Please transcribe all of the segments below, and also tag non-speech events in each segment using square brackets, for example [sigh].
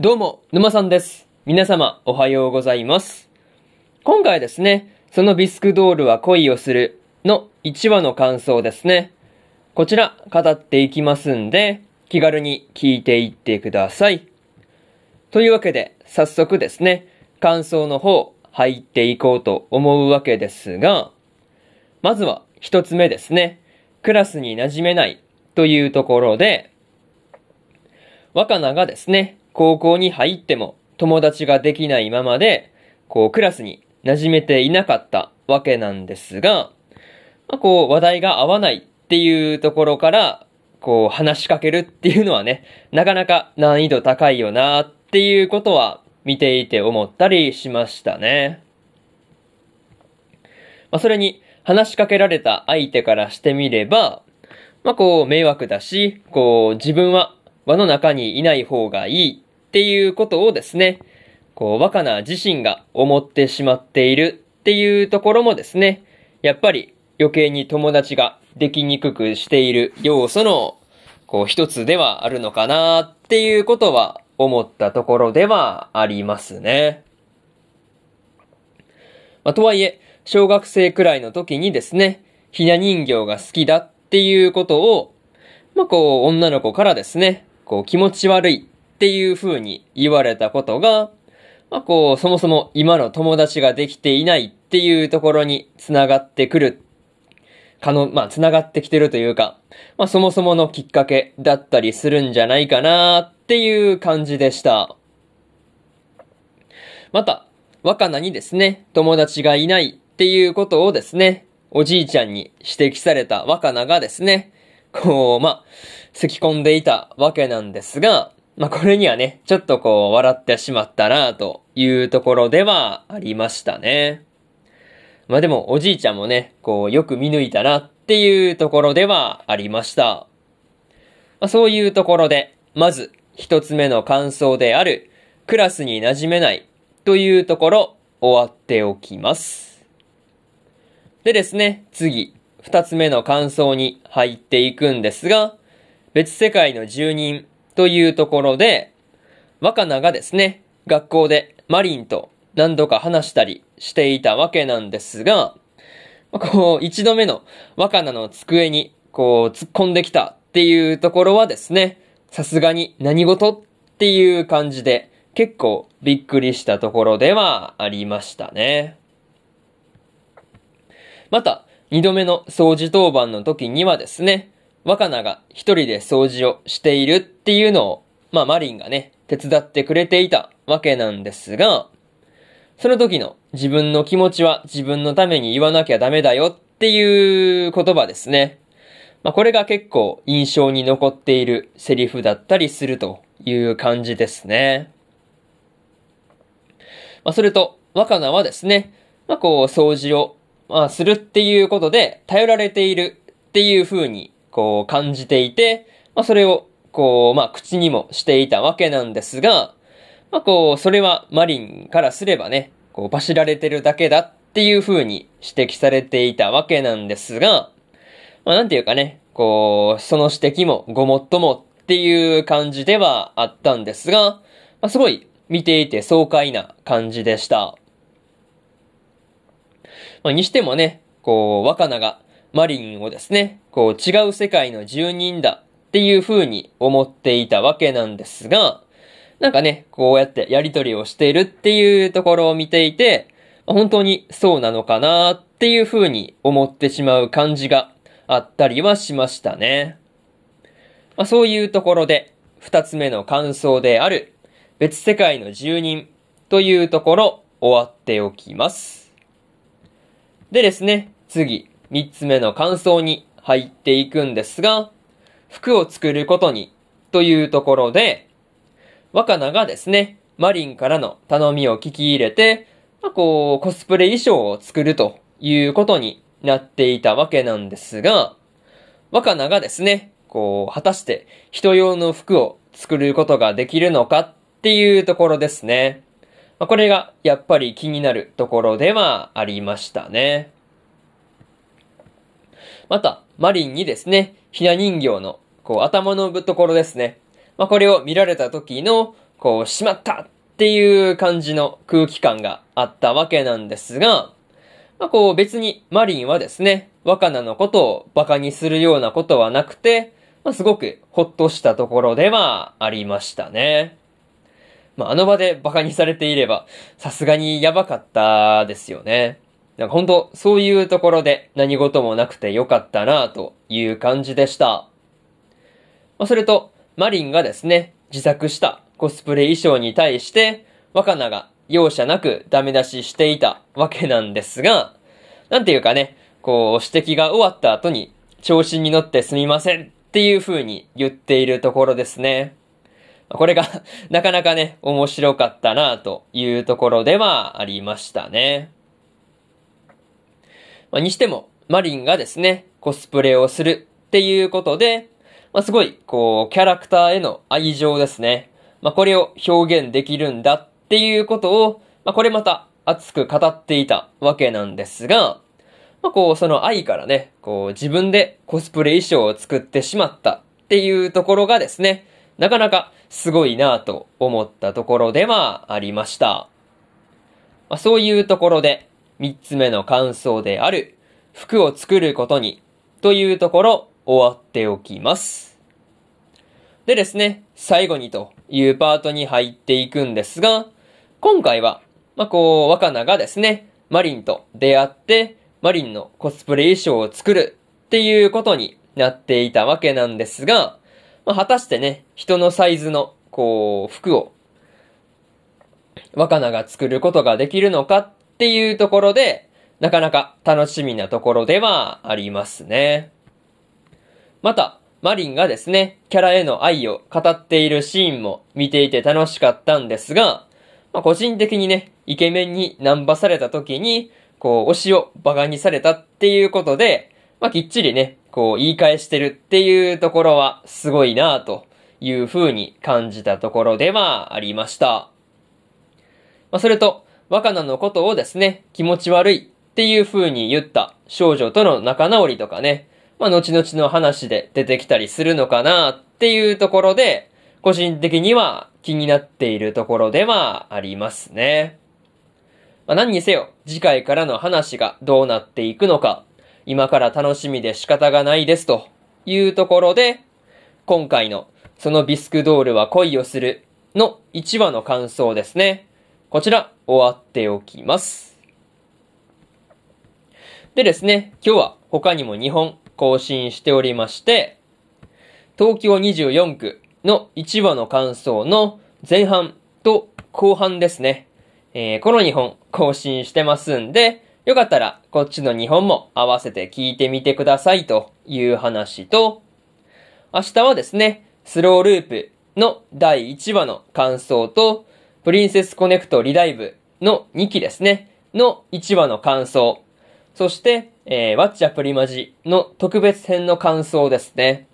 どうも、沼さんです。皆様、おはようございます。今回ですね、そのビスクドールは恋をするの1話の感想ですね。こちら、語っていきますんで、気軽に聞いていってください。というわけで、早速ですね、感想の方、入っていこうと思うわけですが、まずは一つ目ですね、クラスに馴染めないというところで、若菜がですね、高校に入っても友達ができないままで、こうクラスに馴染めていなかったわけなんですが、まあ、こう話題が合わないっていうところから、こう話しかけるっていうのはね、なかなか難易度高いよなっていうことは見ていて思ったりしましたね。まあ、それに話しかけられた相手からしてみれば、まあ、こう迷惑だし、こう自分は輪の中にいない方がいいっていうことをですね、こう若菜自身が思ってしまっているっていうところもですね、やっぱり余計に友達ができにくくしている要素の、こう一つではあるのかなっていうことは思ったところではありますね。まあ、とはいえ、小学生くらいの時にですね、ひな人形が好きだっていうことを、まあ、こう、女の子からですね、こう、気持ち悪いっていう風に言われたことが、まあ、こう、そもそも今の友達ができていないっていうところに繋がってくる、かの、まあ、繋がってきてるというか、まあ、そもそものきっかけだったりするんじゃないかなっていう感じでした。また、若菜にですね、友達がいないっていうことをですね、おじいちゃんに指摘された若菜がですね、こう、まあ、咳き込んでいたわけなんですが、まあ、これにはね、ちょっとこう、笑ってしまったなというところではありましたね。まあ、でも、おじいちゃんもね、こう、よく見抜いたなっていうところではありました。まあ、そういうところで、まず、一つ目の感想である、クラスに馴染めないというところ、終わっておきます。でですね、次、二つ目の感想に入っていくんですが、別世界の住人というところで、若菜がですね、学校でマリンと何度か話したりしていたわけなんですが、こう、一度目の若菜の机にこう突っ込んできたっていうところはですね、さすがに何事っていう感じで結構びっくりしたところではありましたね。また、二度目の掃除当番の時にはですね、若菜が一人で掃除をしているっていうのを、まあマリンがね、手伝ってくれていたわけなんですが、その時の自分の気持ちは自分のために言わなきゃダメだよっていう言葉ですね。まあこれが結構印象に残っているセリフだったりするという感じですね。まあそれと、若菜はですね、まあこう掃除を、まあ、するっていうことで頼られているっていう風にこう感じていて、まあそれをこう、まあ口にもしていたわけなんですが、まあこう、それはマリンからすればね、こう、バシられてるだけだっていう風に指摘されていたわけなんですが、まあなんていうかね、こう、その指摘もごもっともっていう感じではあったんですが、まあすごい見ていて爽快な感じでした。まあにしてもね、こう、若菜がマリンをですね、こう違う世界の住人だっていう風に思っていたわけなんですが、なんかね、こうやってやりとりをしているっていうところを見ていて、本当にそうなのかなっていう風に思ってしまう感じがあったりはしましたね。まあ、そういうところで、二つ目の感想である、別世界の住人というところ終わっておきます。でですね、次、三つ目の感想に入っていくんですが、服を作ることにというところで、若菜がですね、マリンからの頼みを聞き入れて、まあ、こう、コスプレ衣装を作るということになっていたわけなんですが、若菜がですね、こう、果たして人用の服を作ることができるのかっていうところですね。まあ、これがやっぱり気になるところではありましたね。また、マリンにですね、ひな人形の、こう、頭のぶところですね。まあ、これを見られた時の、こう、しまったっていう感じの空気感があったわけなんですが、まあ、こう別にマリンはですね、若菜のことを馬鹿にするようなことはなくて、まあ、すごくほっとしたところではありましたね。まあ、あの場で馬鹿にされていれば、さすがにやばかったですよね。なんか本当そういうところで何事もなくてよかったなという感じでした。まあ、それと、マリンがですね、自作したコスプレ衣装に対して、若菜が容赦なくダメ出ししていたわけなんですが、なんていうかね、こう、指摘が終わった後に、調子に乗ってすみませんっていう風に言っているところですね。これが [laughs] なかなかね、面白かったなというところではありましたね。まあ、にしても、マリンがですね、コスプレをするっていうことで、まあ、すごい、こう、キャラクターへの愛情ですね。まあ、これを表現できるんだっていうことを、まあ、これまた熱く語っていたわけなんですが、まあ、こう、その愛からね、こう、自分でコスプレ衣装を作ってしまったっていうところがですね、なかなかすごいなと思ったところではありました。まあ、そういうところで、三つ目の感想である、服を作ることに、というところ、終わっておきます。でですね、最後にというパートに入っていくんですが、今回は、まあ、こう、若菜がですね、マリンと出会って、マリンのコスプレ衣装を作るっていうことになっていたわけなんですが、まあ、果たしてね、人のサイズの、こう、服を、若菜が作ることができるのかっっていうところで、なかなか楽しみなところではありますね。また、マリンがですね、キャラへの愛を語っているシーンも見ていて楽しかったんですが、まあ、個人的にね、イケメンにナンパされた時に、こう、推しを馬鹿にされたっていうことで、まあ、きっちりね、こう、言い返してるっていうところは、すごいなという風に感じたところではありました。まあ、それと、若菜のことをですね、気持ち悪いっていう風に言った少女との仲直りとかね、まあ、後々の話で出てきたりするのかなっていうところで、個人的には気になっているところではありますね。まあ、何にせよ、次回からの話がどうなっていくのか、今から楽しみで仕方がないですというところで、今回のそのビスクドールは恋をするの1話の感想ですね。こちら終わっておきます。でですね、今日は他にも2本更新しておりまして、東京24区の1話の感想の前半と後半ですね。えー、この2本更新してますんで、よかったらこっちの2本も合わせて聞いてみてくださいという話と、明日はですね、スローループの第1話の感想と、プリンセスコネクトリダイブの2期ですね、の1話の感想、そして、えー、ワッチャプリマジの特別編の感想ですね。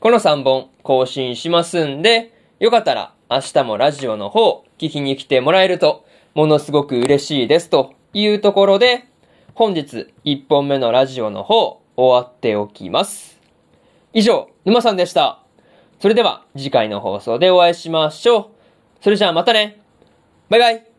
この3本更新しますんで、よかったら明日もラジオの方聞きに来てもらえるとものすごく嬉しいですというところで、本日1本目のラジオの方終わっておきます。以上、沼さんでした。それでは次回の放送でお会いしましょう。それじゃあまたね。バイバイ。